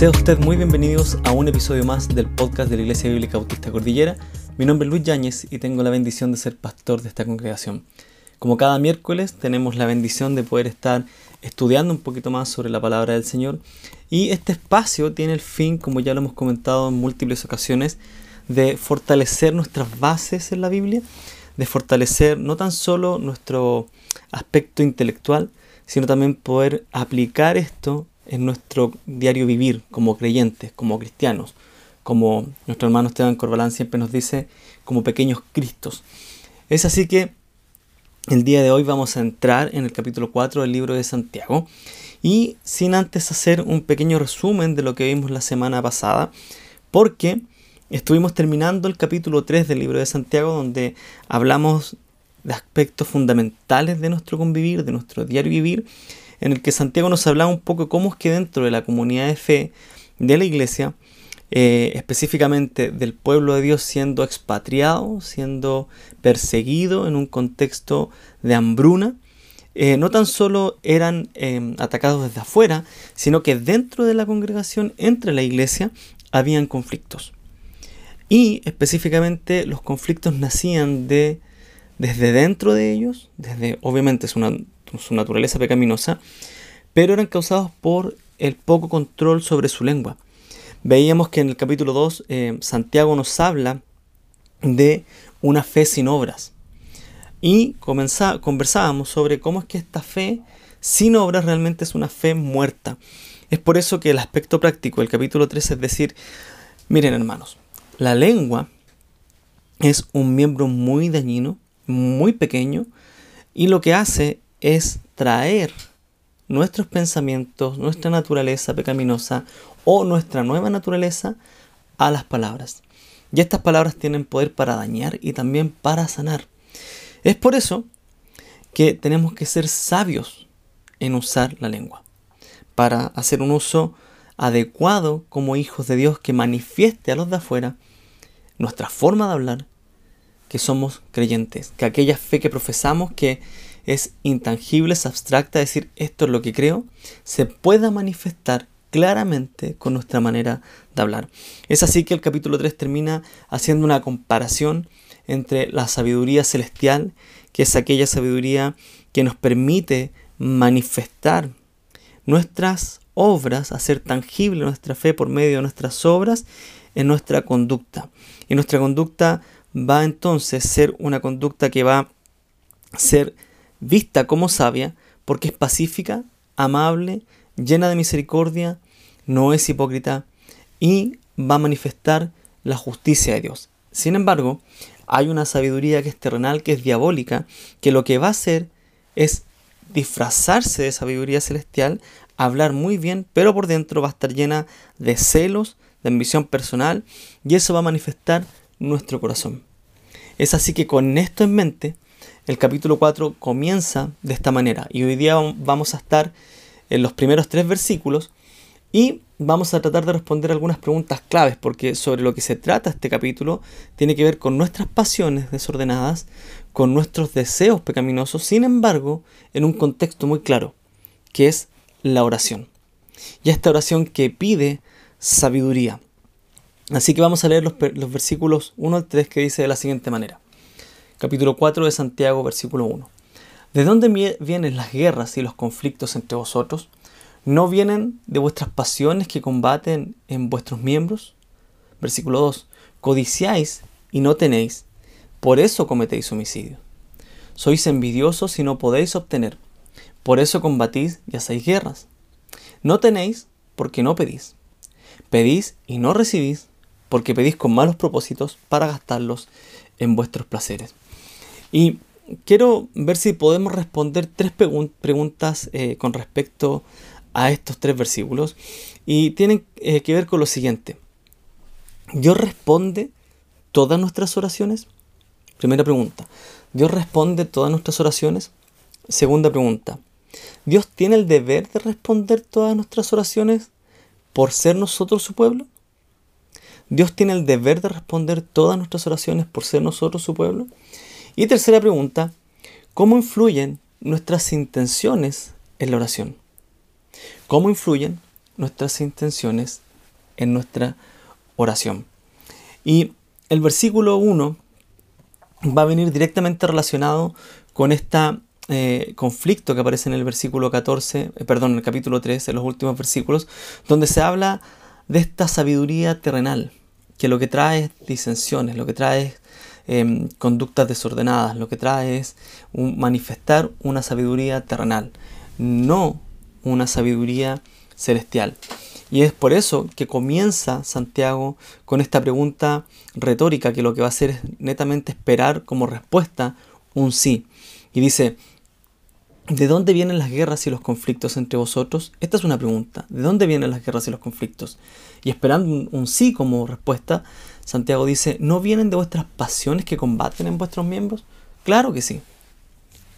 Sea usted muy bienvenidos a un episodio más del podcast de la Iglesia Bíblica Bautista Cordillera. Mi nombre es Luis Yáñez y tengo la bendición de ser pastor de esta congregación. Como cada miércoles tenemos la bendición de poder estar estudiando un poquito más sobre la palabra del Señor y este espacio tiene el fin, como ya lo hemos comentado en múltiples ocasiones, de fortalecer nuestras bases en la Biblia, de fortalecer no tan solo nuestro aspecto intelectual, sino también poder aplicar esto en nuestro diario vivir como creyentes, como cristianos, como nuestro hermano Esteban Corbalán siempre nos dice, como pequeños cristos. Es así que el día de hoy vamos a entrar en el capítulo 4 del libro de Santiago y sin antes hacer un pequeño resumen de lo que vimos la semana pasada, porque estuvimos terminando el capítulo 3 del libro de Santiago donde hablamos de aspectos fundamentales de nuestro convivir, de nuestro diario vivir, en el que Santiago nos hablaba un poco cómo es que dentro de la comunidad de fe de la iglesia, eh, específicamente del pueblo de Dios siendo expatriado, siendo perseguido en un contexto de hambruna, eh, no tan solo eran em, atacados desde afuera, sino que dentro de la congregación, entre la iglesia, habían conflictos. Y específicamente los conflictos nacían de desde dentro de ellos, desde obviamente su, su naturaleza pecaminosa, pero eran causados por el poco control sobre su lengua. Veíamos que en el capítulo 2 eh, Santiago nos habla de una fe sin obras. Y conversábamos sobre cómo es que esta fe sin obras realmente es una fe muerta. Es por eso que el aspecto práctico del capítulo 3 es decir, miren hermanos, la lengua es un miembro muy dañino muy pequeño y lo que hace es traer nuestros pensamientos, nuestra naturaleza pecaminosa o nuestra nueva naturaleza a las palabras. Y estas palabras tienen poder para dañar y también para sanar. Es por eso que tenemos que ser sabios en usar la lengua, para hacer un uso adecuado como hijos de Dios que manifieste a los de afuera nuestra forma de hablar, que somos creyentes, que aquella fe que profesamos, que es intangible, es abstracta, decir esto es lo que creo, se pueda manifestar claramente con nuestra manera de hablar. Es así que el capítulo 3 termina haciendo una comparación entre la sabiduría celestial, que es aquella sabiduría que nos permite manifestar nuestras obras, hacer tangible nuestra fe por medio de nuestras obras en nuestra conducta. Y nuestra conducta va entonces a ser una conducta que va a ser vista como sabia porque es pacífica, amable, llena de misericordia, no es hipócrita y va a manifestar la justicia de Dios. Sin embargo, hay una sabiduría que es terrenal, que es diabólica, que lo que va a hacer es disfrazarse de sabiduría celestial, hablar muy bien, pero por dentro va a estar llena de celos, de ambición personal, y eso va a manifestar nuestro corazón. Es así que con esto en mente, el capítulo 4 comienza de esta manera. Y hoy día vamos a estar en los primeros tres versículos y vamos a tratar de responder algunas preguntas claves, porque sobre lo que se trata este capítulo tiene que ver con nuestras pasiones desordenadas, con nuestros deseos pecaminosos, sin embargo, en un contexto muy claro, que es la oración. Y esta oración que pide sabiduría. Así que vamos a leer los, versículos 1 al 3 que dice de la siguiente manera. Capítulo 4 de Santiago, versículo 1. ¿De dónde vienen las guerras y los conflictos entre vosotros? ¿No vienen de vuestras pasiones que combaten en vuestros miembros? Versículo 2. Codiciáis y no tenéis, por eso cometéis homicidio. Sois envidiosos y no podéis obtener, por eso combatís y hacéis guerras. No tenéis porque no pedís. Pedís y no recibís porque pedís con malos propósitos para gastarlos en vuestros placeres. Y quiero ver si podemos responder tres preguntas eh, con respecto a estos tres versículos y tienen eh, que ver con lo siguiente. ¿Dios responde todas nuestras oraciones? Primera pregunta. ¿Dios responde todas nuestras oraciones? Segunda pregunta. ¿Dios tiene el deber de responder todas nuestras oraciones por ser nosotros su pueblo? Dios tiene el deber de responder todas nuestras oraciones por ser nosotros su pueblo. Y tercera pregunta, ¿cómo influyen nuestras intenciones en la oración? ¿Cómo influyen nuestras intenciones en nuestra oración. Y el versículo 1 va a venir directamente relacionado con este conflicto que aparece en el versículo 14, eh, perdón, en el capítulo 3, en los últimos versículos, donde se habla de esta sabiduría terrenal, que lo que trae es disensiones, lo que trae es em, conductas desordenadas, lo que trae es manifestar una sabiduría terrenal, no una sabiduría celestial. Y es por eso que comienza Santiago con esta pregunta retórica que lo que va a hacer es netamente esperar como respuesta un sí. Y dice, ¿de dónde vienen las guerras y los conflictos entre vosotros? Esta es una pregunta. ¿De dónde vienen las guerras y los conflictos? Y esperando un, sí como respuesta, Santiago dice, ¿no vienen de vuestras pasiones que combaten en vuestros miembros? Claro que sí.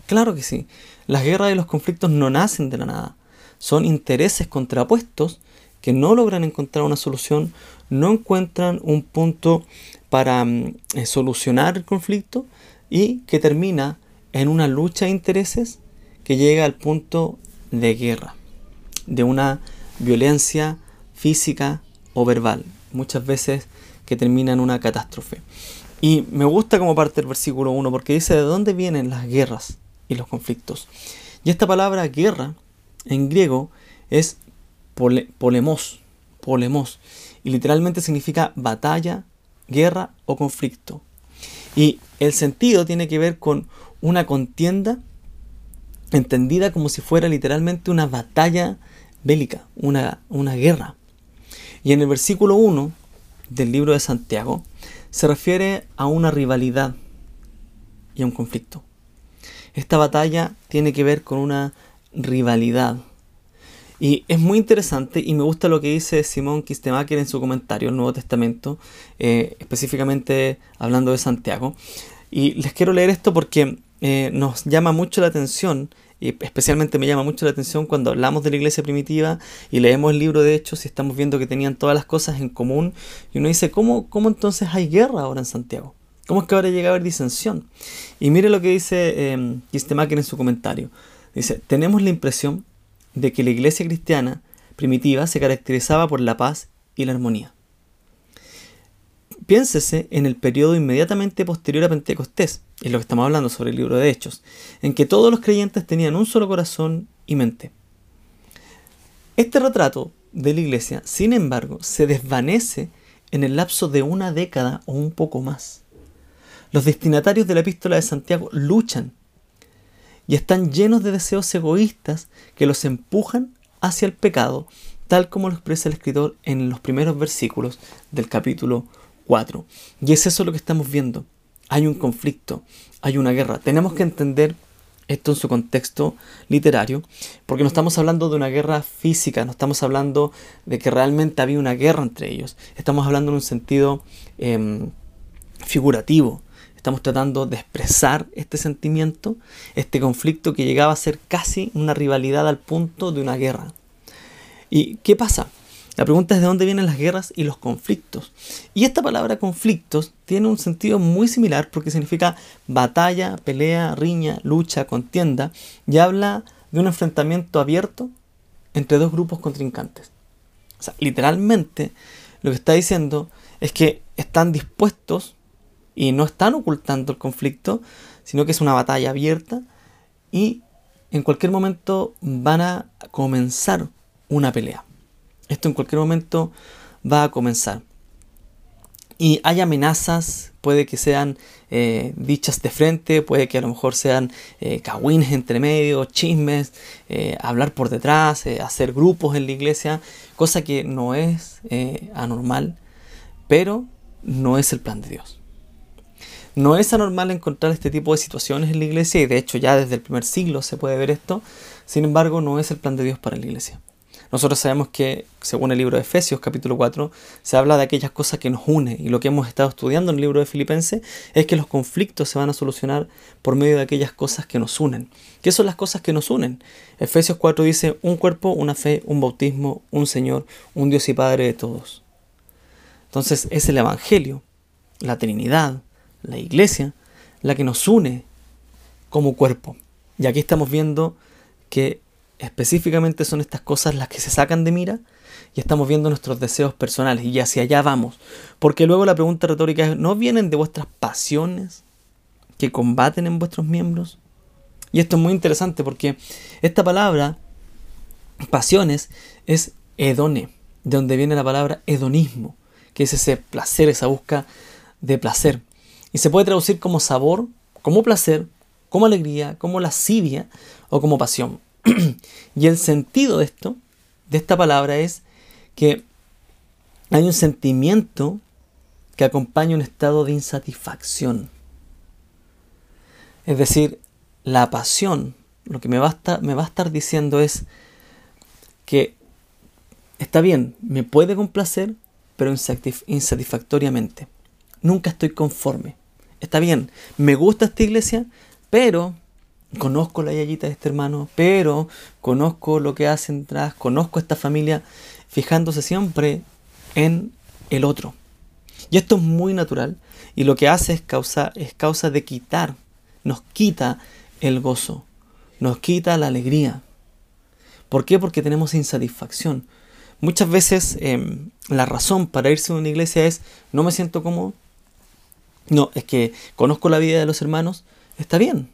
Claro que sí. Las guerras y los conflictos no nacen de la nada. Son intereses contrapuestos que no logran encontrar una solución, no encuentran un punto para mm, eh, solucionar el conflicto y que termina en una lucha de intereses que llega al punto de guerra, de una violencia física o verbal, muchas veces que termina en una catástrofe. Y me gusta como parte del versículo 1 porque dice de dónde vienen las guerras y los conflictos. Y esta palabra guerra en griego es polemos, polemos, y literalmente significa batalla, guerra o conflicto. Y el sentido tiene que ver con una contienda entendida como si fuera literalmente una batalla bélica, una, una guerra. Y en el versículo 1 del libro de Santiago se refiere a una rivalidad y a un conflicto. Esta batalla tiene que ver con una rivalidad y es muy interesante y me gusta lo que dice Simón Kistemacher en su comentario al Nuevo Testamento, eh, específicamente hablando de Santiago. Y les quiero leer esto porque eh, nos llama mucho la atención, y especialmente me llama mucho la atención cuando hablamos de la iglesia primitiva y leemos el libro de Hechos y estamos viendo que tenían todas las cosas en común. Y uno dice, ¿cómo, cómo entonces hay guerra ahora en Santiago? ¿Cómo es que ahora llega a haber disensión? Y mire lo que dice eh, en su comentario. Dice, tenemos la impresión de que la iglesia cristiana primitiva se caracterizaba por la paz y la armonía. Piénsese en el periodo inmediatamente posterior a Pentecostés, es lo que estamos hablando sobre el libro de Hechos, en que todos los creyentes tenían un solo corazón y mente. Este retrato de la iglesia, sin embargo, se desvanece en el lapso de una década o un poco más. Los destinatarios de la epístola de Santiago luchan y están llenos de deseos egoístas que los empujan hacia el pecado, tal como lo expresa el escritor en los primeros versículos del capítulo 4. Y es eso lo que estamos viendo. Hay un conflicto, hay una guerra. Tenemos que entender esto en su contexto literario, porque no estamos hablando de una guerra física, no estamos hablando de que realmente había una guerra entre ellos, estamos hablando en un sentido em, figurativo, Estamos tratando de expresar este sentimiento, este conflicto que llegaba a ser casi una rivalidad al punto de una guerra. ¿Y qué pasa? La pregunta es de dónde vienen las guerras y los conflictos. Y esta palabra conflictos tiene un sentido muy similar porque significa batalla, pelea, riña, lucha, contienda y habla de un enfrentamiento abierto entre dos grupos contrincantes. O sea, literalmente lo que está diciendo es que están dispuestos y no están ocultando el conflicto, sino que es una batalla abierta y en cualquier momento van a comenzar una pelea. Esto en cualquier momento va a comenzar. Y hay amenazas, puede que sean eh, dichas de frente, puede que a lo mejor sean eh, entre medio, chismes, eh, hablar por detrás, eh, hacer grupos en la iglesia, cosa que no es anormal, pero no es el plan de Dios. No es anormal encontrar este tipo de situaciones en la iglesia y de hecho ya desde el primer siglo se puede ver esto. Sin embargo, no es el plan de Dios para la iglesia. Nosotros sabemos que, según el libro de Efesios capítulo 4, se habla de aquellas cosas que nos unen y lo que hemos estado estudiando en el libro de Filipenses es que los conflictos se van a solucionar por medio de aquellas cosas que nos unen. ¿Qué son las cosas que nos unen? Efesios 4 dice un cuerpo, una fe, un bautismo, un Señor, un Dios y Padre de todos. Entonces es el Evangelio, la Trinidad, la iglesia, la que nos une como cuerpo. Y aquí estamos viendo que específicamente son estas cosas las que se sacan de mira y estamos viendo nuestros deseos personales y hacia allá vamos. Porque luego la pregunta retórica es, ¿no vienen de vuestras pasiones que combaten en vuestros miembros? Y esto es muy interesante porque esta palabra, pasiones, es hedone, de donde viene la palabra hedonismo, que es ese placer, esa busca de placer. Y se puede traducir como sabor, como placer, como alegría, como lascivia o como pasión. y el sentido de esto, de esta palabra, es que hay un sentimiento que acompaña un estado de insatisfacción. Es decir, la pasión, lo que me va, a estar, me va a estar diciendo es que está bien, me puede complacer, pero insatisfactoriamente. Nunca estoy conforme. Está bien, me gusta esta iglesia, pero conozco la yayita de este hermano, pero conozco lo que hacen atrás, conozco esta familia, fijándose siempre en el otro. Y esto es muy natural y lo que hace es causa, es causa de quitar, nos quita el gozo, nos quita la alegría. ¿Por qué? Porque tenemos insatisfacción. Muchas veces em, la razón para irse a una iglesia es no me siento cómodo. No, es que conozco la vida de los hermanos, está bien,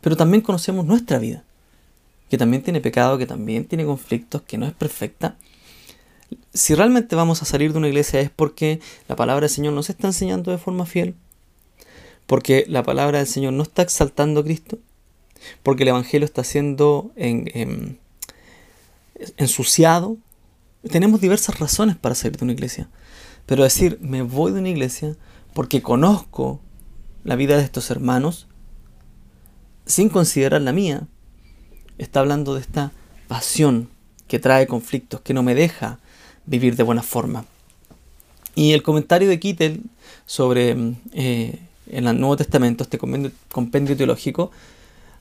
pero también conocemos nuestra vida, que también tiene pecado, que también tiene conflictos, que no es perfecta. Si realmente vamos a salir de una iglesia es porque la palabra del Señor nos está enseñando de forma fiel, porque la palabra del Señor no está exaltando a Cristo, porque el Evangelio está siendo ensuciado. Tenemos diversas razones para salir de una iglesia, pero decir me voy de una iglesia porque conozco la vida de estos hermanos, sin considerar la mía, está hablando de esta pasión que trae conflictos, que no me deja vivir de buena forma. Y el comentario de Kittel sobre eh, en el Nuevo Testamento, este compendio, teológico,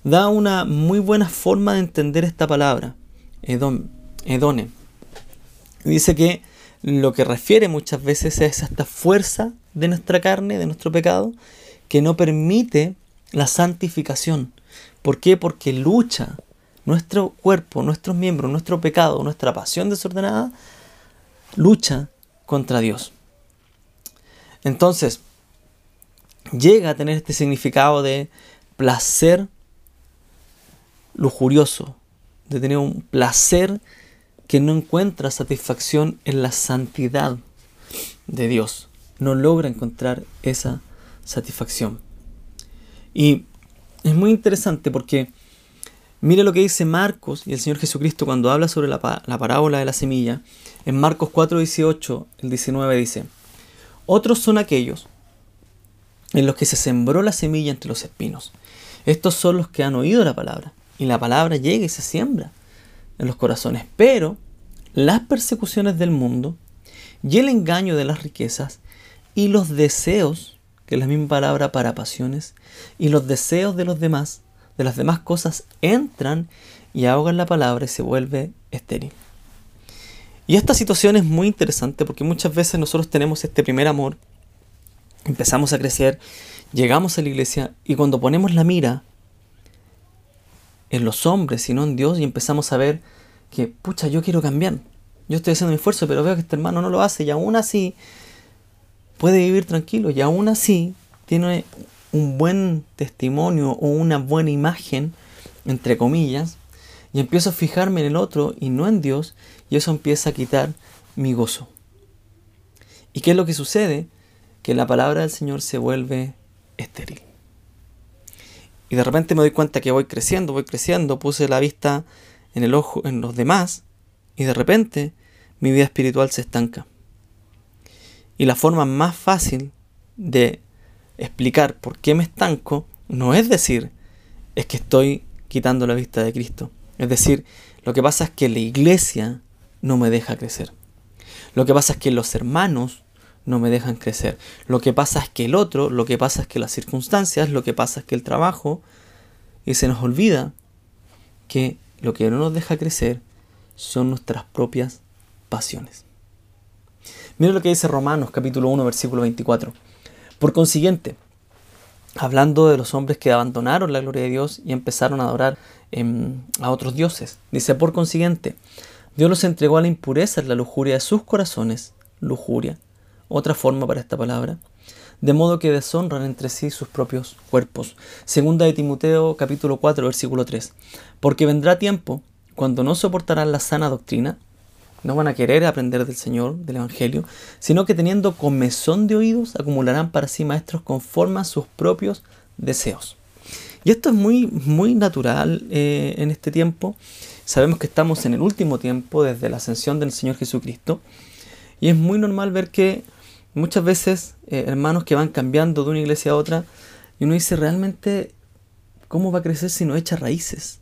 da una muy buena forma de entender esta palabra, edone. Dice que lo que refiere muchas veces es a esta fuerza de nuestra carne, de nuestro pecado, que no permite la santificación. ¿Por qué? Porque lucha nuestro cuerpo, nuestros miembros, nuestro pecado, nuestra pasión desordenada, lucha contra Dios. Entonces, llega a tener este significado de placer lujurioso, de tener un placer que no encuentra satisfacción en la santidad de Dios. No logra encontrar esa satisfacción. Y es muy interesante porque mire lo que dice Marcos y el Señor Jesucristo cuando habla sobre la, parábola de la semilla. En Marcos 4, 18, el 19 dice, otros son aquellos en los que se sembró la semilla entre los espinos. Estos son los que han oído la palabra y la palabra llega y se siembra en los corazones. Pero las persecuciones del mundo y el engaño de las riquezas y los deseos que es la misma palabra para pasiones, y los deseos de los demás, de las demás cosas, entran y ahogan la palabra y se vuelve estéril. Y esta situación es muy interesante porque muchas veces nosotros tenemos este primer amor, empezamos a crecer, llegamos a la iglesia y cuando ponemos la mira en los hombres y no en Dios y empezamos a ver que, pucha, yo quiero cambiar. Yo estoy haciendo mi esfuerzo, pero veo que este hermano no lo hace y aún así puede vivir tranquilo y aún así tiene un buen testimonio o una buena imagen, entre comillas, y empiezo a fijarme en el otro y no en Dios, y eso empieza a quitar mi gozo. ¿Y qué es lo que sucede? Que la palabra del Señor se vuelve estéril. Y de repente me doy cuenta que voy creciendo, voy creciendo, puse la vista en el ojo en los demás y de repente mi vida espiritual se estanca. Y la forma más fácil de explicar por qué me estanco no es decir, es que estoy quitando la vista de Cristo. Es decir, lo que pasa es que la iglesia no me deja crecer. Lo que pasa es que los hermanos no me dejan crecer. Lo que pasa es que el otro, lo que pasa es que las circunstancias, lo que pasa es que el trabajo, y se nos olvida que lo que no nos deja crecer son nuestras propias pasiones. Miren lo que dice Romanos capítulo 1 versículo 24. Por consiguiente, hablando de los hombres que abandonaron la gloria de Dios y empezaron a adorar em, a otros dioses, dice por consiguiente, Dios los entregó a la impureza la lujuria de sus corazones, lujuria, otra forma para esta palabra, de modo que deshonran entre sí sus propios cuerpos. Segunda de Timoteo capítulo 4 versículo 3. Porque vendrá tiempo cuando no soportarán la sana doctrina, no van a querer aprender del Señor, del Evangelio, sino que teniendo comezón de oídos acumularán para sí maestros conforme a sus propios deseos. Y esto es muy, muy natural eh, en este tiempo. Sabemos que estamos en el último tiempo desde la ascensión del Señor Jesucristo. Y es muy normal ver que muchas veces eh, hermanos que van cambiando de una iglesia a otra, y uno dice realmente, ¿cómo va a crecer si no echa raíces?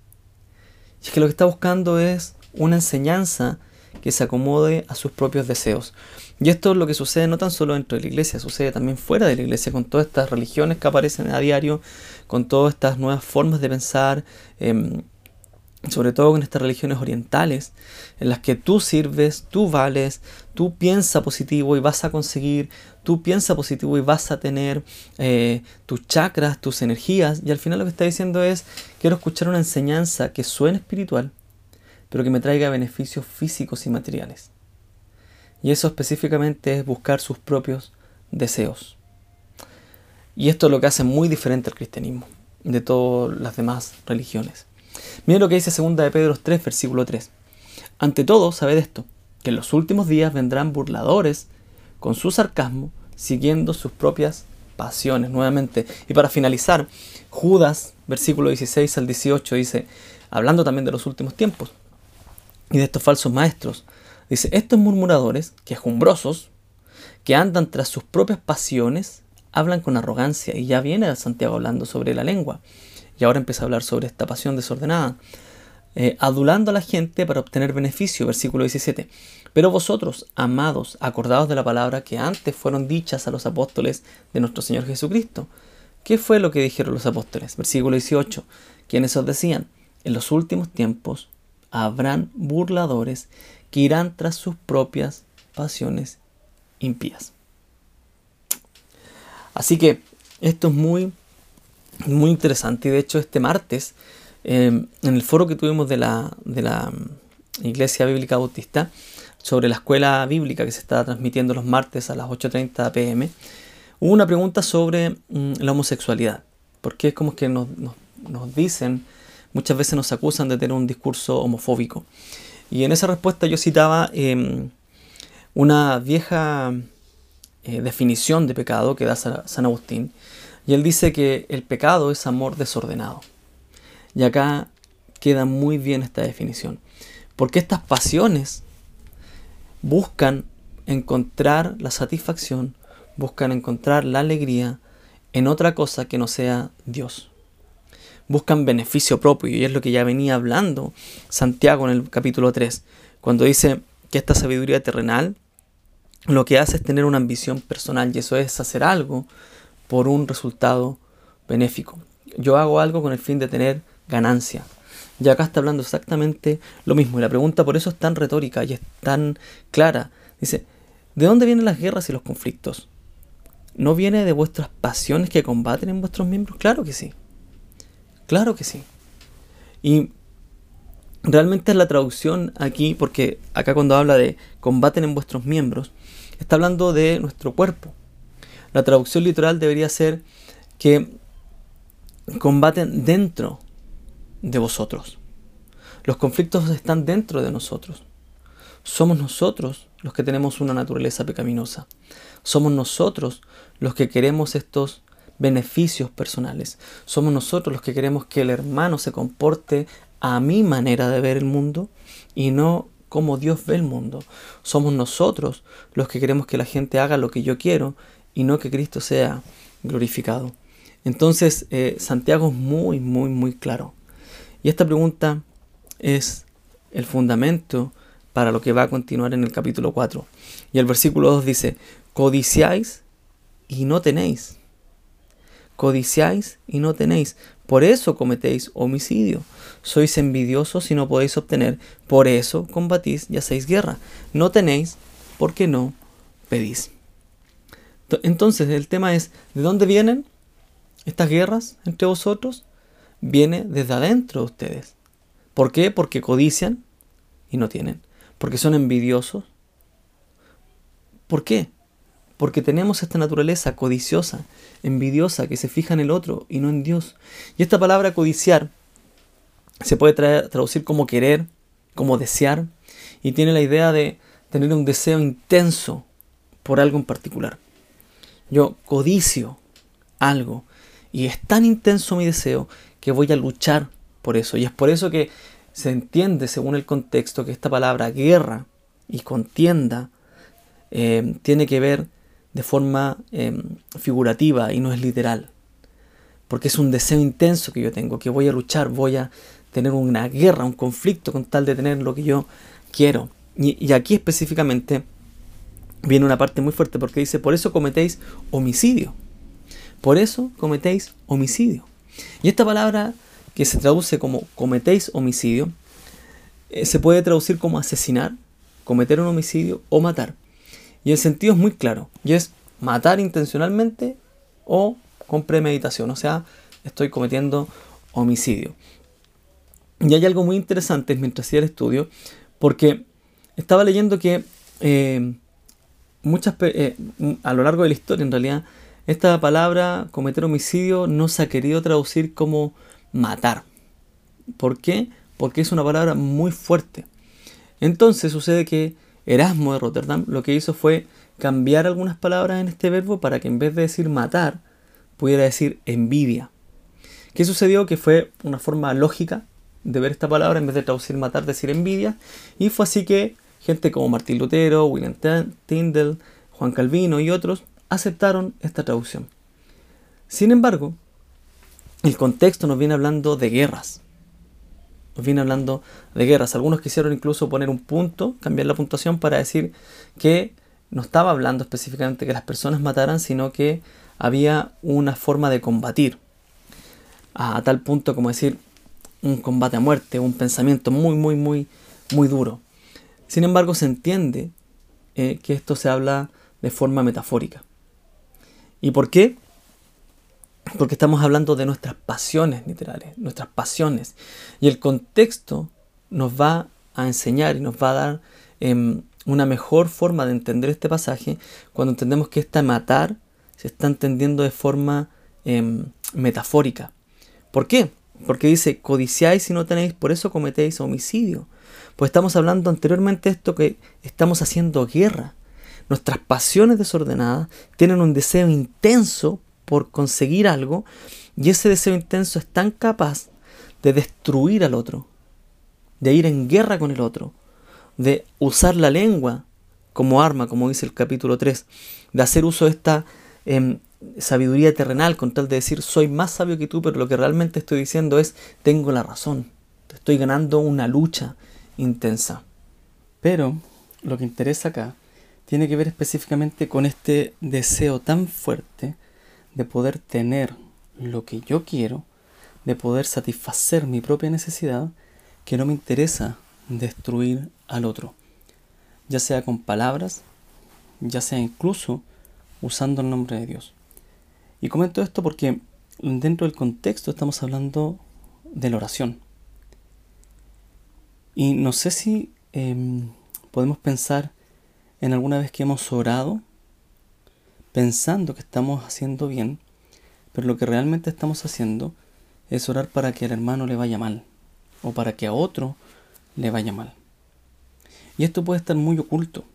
Y es que lo que está buscando es una enseñanza que se acomode a sus propios deseos. Y esto es lo que sucede no tan solo dentro de la iglesia, sucede también fuera de la iglesia, con todas estas religiones que aparecen a diario, con todas estas nuevas formas de pensar, em, sobre todo con estas religiones orientales, en las que tú sirves, tú vales, tú piensas positivo y vas a conseguir, tú piensas positivo y vas a tener eh, tus chakras, tus energías, y al final lo que está diciendo es, quiero escuchar una enseñanza que suene espiritual, pero que me traiga beneficios físicos y materiales. Y eso específicamente es buscar sus propios deseos. Y esto es lo que hace muy diferente al cristianismo de todas las demás religiones. Miren lo que dice 2 de Pedro 3, versículo 3. Ante todo, sabed esto, que en los últimos días vendrán burladores con su sarcasmo, siguiendo sus propias pasiones. Nuevamente, y para finalizar, Judas, versículo 16 al 18, dice, hablando también de los últimos tiempos, y de estos falsos maestros. Dice, estos murmuradores, quejumbrosos, que andan tras sus propias pasiones, hablan con arrogancia. Y ya viene Santiago hablando sobre la lengua. Y ahora empieza a hablar sobre esta pasión desordenada. Eh, adulando a la gente para obtener beneficio, versículo 17. Pero vosotros, amados, acordados de la palabra que antes fueron dichas a los apóstoles de nuestro Señor Jesucristo. ¿Qué fue lo que dijeron los apóstoles? Versículo 18. Quienes os decían, en los últimos tiempos habrán burladores que irán tras sus propias pasiones impías. Así que esto es muy, muy interesante. Y de hecho, este martes, em, en el foro que tuvimos de la, de la mm, Iglesia Bíblica Bautista, sobre la escuela bíblica que se está transmitiendo los martes a las 8.30 pm, hubo una pregunta sobre mm, la homosexualidad. Porque es como que nos, nos dicen muchas veces nos acusan de tener un discurso homofóbico. Y en esa respuesta yo citaba em, una vieja eh, definición de pecado que da San Agustín. Y él dice que el pecado es amor desordenado. Y acá queda muy bien esta definición. Porque estas pasiones buscan encontrar la satisfacción, buscan encontrar la alegría en otra cosa que no sea Dios buscan beneficio propio y es lo que ya venía hablando Santiago en el capítulo 3, cuando dice que esta sabiduría terrenal lo que hace es tener una ambición personal y eso es hacer algo por un resultado benéfico. Yo hago algo con el fin de tener ganancia. Y acá está hablando exactamente lo mismo. Y la pregunta por eso es tan retórica y es tan clara. Dice, ¿de dónde vienen las guerras y los conflictos? ¿No viene de vuestras pasiones que combaten en vuestros miembros? Claro que sí. Claro que sí. Y realmente la traducción aquí, porque acá cuando habla de combaten en vuestros miembros, está hablando de nuestro cuerpo. La traducción literal debería ser que combaten dentro de vosotros. Los conflictos están dentro de nosotros. Somos nosotros los que tenemos una naturaleza pecaminosa. Somos nosotros los que queremos estos beneficios personales. Somos nosotros los que queremos que el hermano se comporte a mi manera de ver el mundo y no como Dios ve el mundo. Somos nosotros los que queremos que la gente haga lo que yo quiero y no que Cristo sea glorificado. Entonces, eh, Santiago es muy, muy, muy claro. Y esta pregunta es el fundamento para lo que va a continuar en el capítulo 4. Y el versículo 2 dice, codiciáis y no tenéis codiciáis y no tenéis, por eso cometéis homicidio. Sois envidiosos y no podéis obtener, por eso combatís y hacéis guerra. No tenéis porque no pedís. Entonces el tema es, ¿de dónde vienen estas guerras entre vosotros? Viene desde adentro de ustedes. ¿Por qué? Porque codician y no tienen. porque son envidiosos. ¿Por qué? Porque tenemos esta naturaleza codiciosa, envidiosa, que se fija en el otro y no en Dios. Y esta palabra codiciar se puede traducir como querer, como desear, y tiene la idea de tener un deseo intenso por algo en particular. Yo codicio algo y es tan intenso mi deseo que voy a luchar por eso. Y es por eso que se entiende, según el contexto, que esta palabra guerra y contienda eh, tiene que ver de forma em, figurativa y no es literal. Porque es un deseo intenso que yo tengo, que voy a luchar, voy a tener una guerra, un conflicto con tal de tener lo que yo quiero. Y, aquí específicamente viene una parte muy fuerte porque dice, por eso cometéis homicidio. Por eso cometéis homicidio. Y esta palabra que se traduce como cometéis homicidio, eh, se puede traducir como asesinar, cometer un homicidio o matar. Y el sentido es muy claro, y es matar intencionalmente o con premeditación, o sea, estoy cometiendo homicidio. Y hay algo muy interesante mientras hacía el estudio, porque estaba leyendo que eh, muchas eh, a lo largo de la historia, en realidad, esta palabra cometer homicidio no se ha querido traducir como matar. ¿Por qué? Porque es una palabra muy fuerte. Entonces sucede que Erasmo de Rotterdam lo que hizo fue cambiar algunas palabras en este verbo para que en vez de decir matar, pudiera decir envidia. ¿Qué sucedió? Que fue una forma lógica de ver esta palabra en vez de traducir matar, decir envidia. Y fue así que gente como Martín Lutero, William Tyndall, Juan Calvino y otros aceptaron esta traducción. Sin embargo, el contexto nos viene hablando de guerras nos viene hablando de guerras. Algunos quisieron incluso poner un punto, cambiar la puntuación para decir que no estaba hablando específicamente que las personas mataran, sino que había una forma de combatir. A, tal punto como decir un combate a muerte, un pensamiento muy, muy, muy, muy duro. Sin embargo, se entiende eh, que esto se habla de forma metafórica. ¿Y por qué? Porque estamos hablando de nuestras pasiones literales, nuestras pasiones. Y el contexto nos va a enseñar y nos va a dar em, una mejor forma de entender este pasaje cuando entendemos que esta matar se está entendiendo de forma em, metafórica. ¿Por qué? Porque dice, codiciáis y no tenéis, por eso cometéis homicidio. Pues estamos hablando anteriormente de esto que estamos haciendo guerra. Nuestras pasiones desordenadas tienen un deseo intenso por conseguir algo y ese deseo intenso es tan capaz de destruir al otro, de ir en guerra con el otro, de usar la lengua como arma, como dice el capítulo 3, de hacer uso de esta em, sabiduría terrenal con tal de decir soy más sabio que tú, pero lo que realmente estoy diciendo es tengo la razón, estoy ganando una lucha intensa. Pero lo que interesa acá tiene que ver específicamente con este deseo tan fuerte de poder tener lo que yo quiero, de poder satisfacer mi propia necesidad, que no me interesa destruir al otro, ya sea con palabras, ya sea incluso usando el nombre de Dios. Y comento esto porque dentro del contexto estamos hablando de la oración. Y no sé si em, podemos pensar en alguna vez que hemos orado pensando que estamos haciendo bien, pero lo que realmente estamos haciendo es orar para que al hermano le vaya mal o para que a otro le vaya mal. Y esto puede estar muy oculto,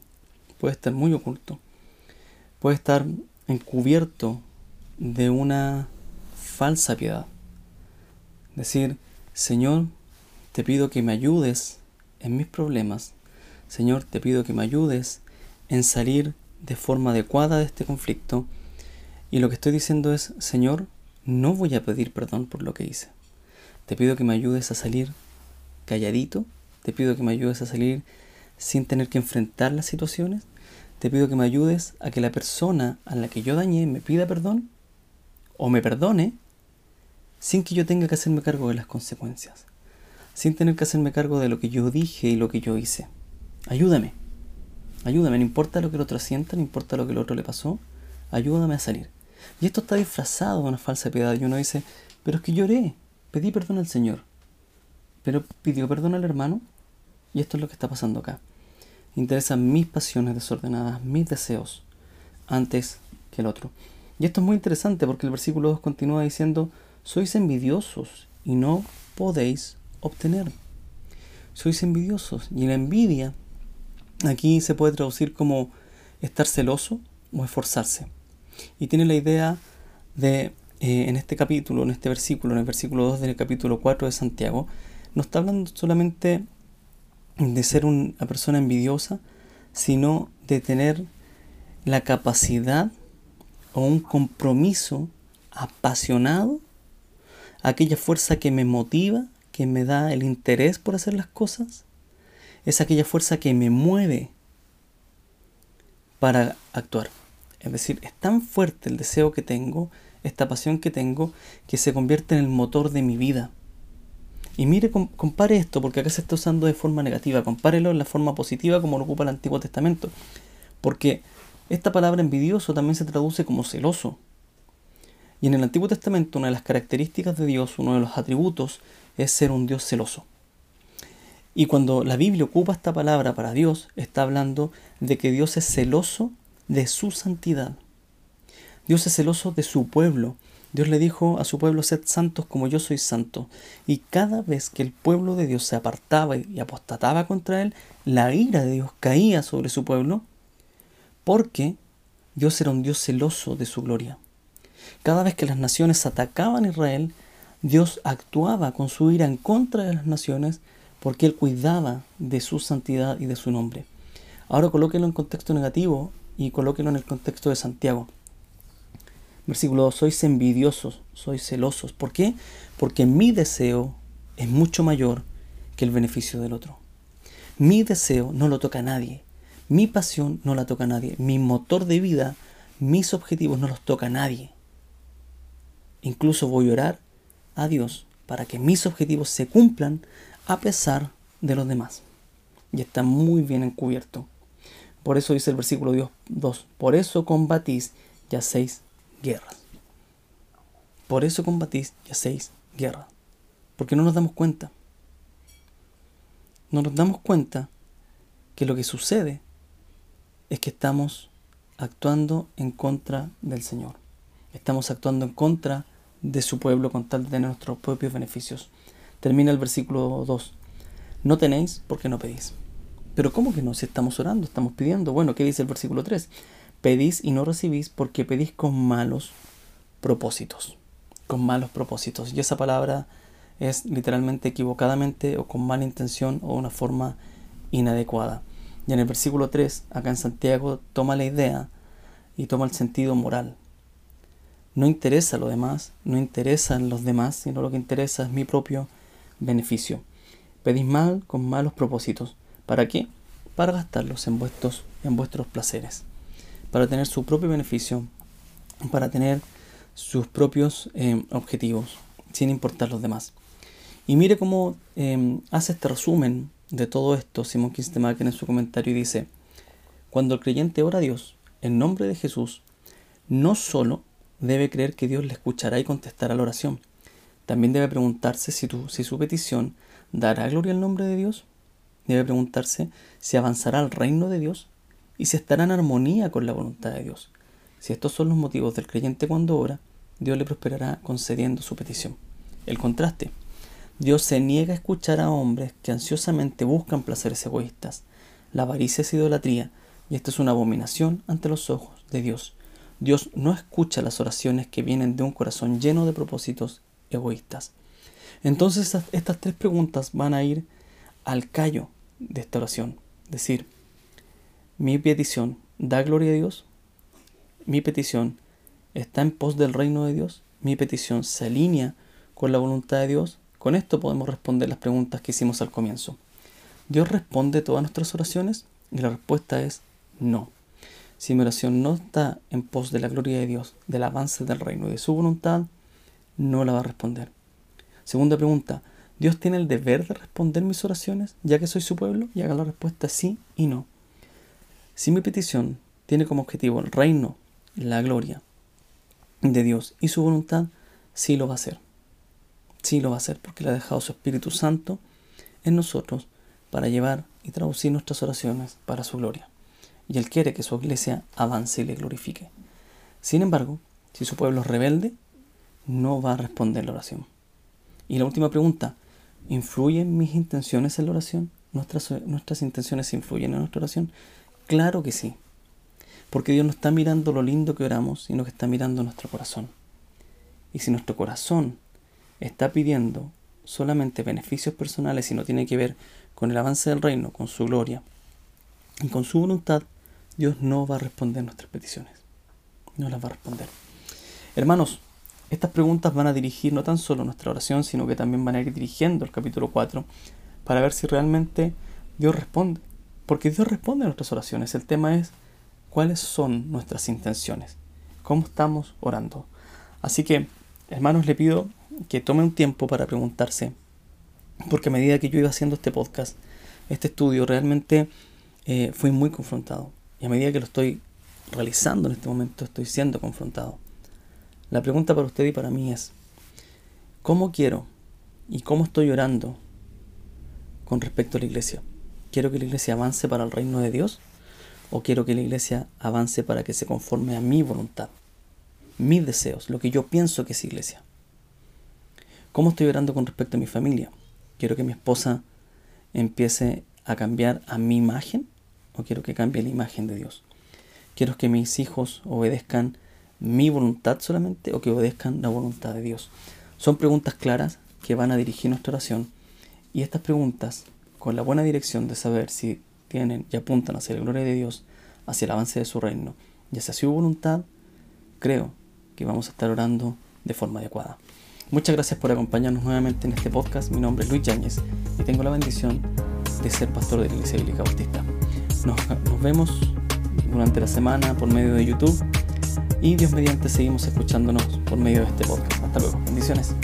puede estar muy oculto, puede estar encubierto de una falsa piedad. Decir, Señor, te pido que me ayudes en mis problemas. Señor, te pido que me ayudes en salir de forma adecuada de este conflicto y lo que estoy diciendo es, Señor, no voy a pedir perdón por lo que hice. Te pido que me ayudes a salir calladito, te pido que me ayudes a salir sin tener que enfrentar las situaciones, te pido que me ayudes a que la persona a la que yo dañé me pida perdón o me perdone sin que yo tenga que hacerme cargo de las consecuencias, sin tener que hacerme cargo de lo que yo dije y lo que yo hice. Ayúdame. Ayúdame, no importa lo que el otro sienta, no importa lo que el otro le pasó, ayúdame a salir. Y esto está disfrazado de una falsa piedad. Y uno dice, pero es que lloré, pedí perdón al Señor. Pero pidió perdón al hermano. Y esto es lo que está pasando acá. interesan mis pasiones desordenadas, mis deseos, antes que el otro. Y esto es muy interesante porque el versículo 2 continúa diciendo, sois envidiosos y no podéis obtener. Sois envidiosos. Y la envidia aquí se puede traducir como estar celoso o esforzarse. Y tiene la idea de, eh, en este capítulo, en este versículo, en el versículo 2 del capítulo 4 de Santiago, no está hablando solamente de ser una persona envidiosa, sino de tener la capacidad o un compromiso apasionado, aquella fuerza que me motiva, que me da el interés por hacer las cosas, es aquella fuerza que me mueve para actuar. Es decir, es tan fuerte el deseo que tengo, esta pasión que tengo, que se convierte en el motor de mi vida. Y mire, compare esto, porque acá se está usando de forma negativa, compárelo en la forma positiva como lo ocupa el Antiguo Testamento. Porque esta palabra envidioso también se traduce como celoso. Y en el Antiguo Testamento una de las características de Dios, uno de los atributos, es ser un Dios celoso. Y cuando la Biblia ocupa esta palabra para Dios, está hablando de que Dios es celoso de su santidad. Dios es celoso de su pueblo. Dios le dijo a su pueblo, sed santos como yo soy santo. Y cada vez que el pueblo de Dios se apartaba y apostataba contra él, la ira de Dios caía sobre su pueblo porque Dios era un Dios celoso de su gloria. Cada vez que las naciones atacaban a Israel, Dios actuaba con su ira en contra de las naciones porque Él cuidaba de su santidad y de su nombre. Ahora colóquenlo en contexto negativo y colóquenlo en el contexto de Santiago. Versículo 2, sois envidiosos, sois celosos. ¿Por qué? Porque mi deseo es mucho mayor que el beneficio del otro. Mi deseo no lo toca a nadie. Mi pasión no la toca a nadie. Mi motor de vida, mis objetivos no los toca a nadie. Incluso voy a orar a Dios para que mis objetivos se cumplan a pesar de los demás. Y está muy bien encubierto. Por eso dice el versículo 2, por eso combatís y hacéis guerras. Por eso combatís y hacéis guerras. Porque no nos damos cuenta. No nos damos cuenta que lo que sucede es que estamos actuando en contra del Señor. Estamos actuando en contra de su pueblo con tal de tener nuestros propios beneficios. Termina el versículo 2. No tenéis porque no pedís. Pero ¿cómo que no? Si estamos orando, estamos pidiendo. Bueno, ¿qué dice el versículo 3? Pedís y no recibís porque pedís con malos propósitos. Con malos propósitos. Y esa palabra es literalmente equivocadamente o con mala intención o una forma inadecuada. Y en el versículo 3, acá en Santiago, toma la idea y toma el sentido moral. No interesa lo demás, no interesan los demás, sino lo que interesa es mi propio beneficio. Pedís mal con malos propósitos. ¿Para qué? Para gastarlos en vuestros, en vuestros placeres. Para tener su propio beneficio, para tener sus propios eh, objetivos, sin importar los demás. Y mire cómo eh, hace este resumen de todo esto, Simon Kinstemaker en su comentario dice, cuando el creyente ora a Dios en nombre de Jesús, no solo debe creer que Dios le escuchará y contestará la oración, también debe preguntarse si, su petición dará gloria al nombre de Dios, debe preguntarse si avanzará al reino de Dios y si estará en armonía con la voluntad de Dios. Si estos son los motivos del creyente cuando ora, Dios le prosperará concediendo su petición. El contraste. Dios se niega a escuchar a hombres que ansiosamente buscan placeres egoístas. La avaricia es idolatría, y esto es una abominación ante los ojos de Dios. Dios no escucha las oraciones que vienen de un corazón lleno de propósitos egoístas. Entonces estas tres preguntas van a ir al callo de esta oración. Decir, mi petición da gloria a Dios, mi petición está en pos del reino de Dios, mi petición se alinea con la voluntad de Dios, con esto podemos responder las preguntas que hicimos al comienzo. ¿Dios responde todas nuestras oraciones? Y la respuesta es no. Si mi oración no está en pos de la gloria de Dios, del avance del reino y de su voluntad, no la va a responder. Segunda pregunta, ¿Dios tiene el deber de responder mis oraciones ya que soy su pueblo? Y haga la respuesta sí y no. Si mi petición tiene como objetivo el reino, la gloria de Dios y su voluntad, sí lo va a hacer. Sí lo va a hacer porque le ha dejado su Espíritu Santo en nosotros para llevar y traducir nuestras oraciones para su gloria. Y Él quiere que su iglesia avance y le glorifique. Sin embargo, si su pueblo es rebelde, no va a responder la oración. Y la última pregunta, ¿influyen mis intenciones en la oración? ¿Nuestras, nuestras intenciones influyen en nuestra oración? Claro que sí. Porque Dios no está mirando lo lindo que oramos, sino que está mirando nuestro corazón. Y si nuestro corazón está pidiendo solamente beneficios personales y no tiene que ver con el avance del reino, con su gloria y con su voluntad, Dios no va a responder nuestras peticiones. No las va a responder. Hermanos, estas preguntas van a dirigir no tan solo nuestra oración, sino que también van a ir dirigiendo el capítulo 4 para ver si realmente Dios responde. Porque Dios responde a nuestras oraciones. El tema es cuáles son nuestras intenciones, cómo estamos orando. Así que, hermanos, le pido que tome un tiempo para preguntarse, porque a medida que yo iba haciendo este podcast, este estudio, realmente eh, fui muy confrontado. Y a medida que lo estoy realizando en este momento, estoy siendo confrontado. La pregunta para usted y para mí es, ¿cómo quiero y cómo estoy orando con respecto a la iglesia? ¿Quiero que la iglesia avance para el reino de Dios? ¿O quiero que la iglesia avance para que se conforme a mi voluntad, mis deseos, lo que yo pienso que es iglesia? ¿Cómo estoy orando con respecto a mi familia? ¿Quiero que mi esposa empiece a cambiar a mi imagen o quiero que cambie la imagen de Dios? ¿Quiero que mis hijos obedezcan mi voluntad solamente o que obedezcan la voluntad de Dios? Son preguntas claras que van a dirigir nuestra oración y estas preguntas, con la buena dirección de saber si tienen y apuntan hacia la gloria de Dios, hacia el avance de su reino y hacia su voluntad, creo que vamos a estar orando de forma adecuada. Muchas gracias por acompañarnos nuevamente en este podcast. Mi nombre es Luis Yáñez y tengo la bendición de ser pastor de la Iglesia Bíblica Bautista. Nos, nos vemos durante la semana por medio de YouTube y Dios mediante seguimos escuchándonos por medio de este podcast. Hasta luego. Bendiciones.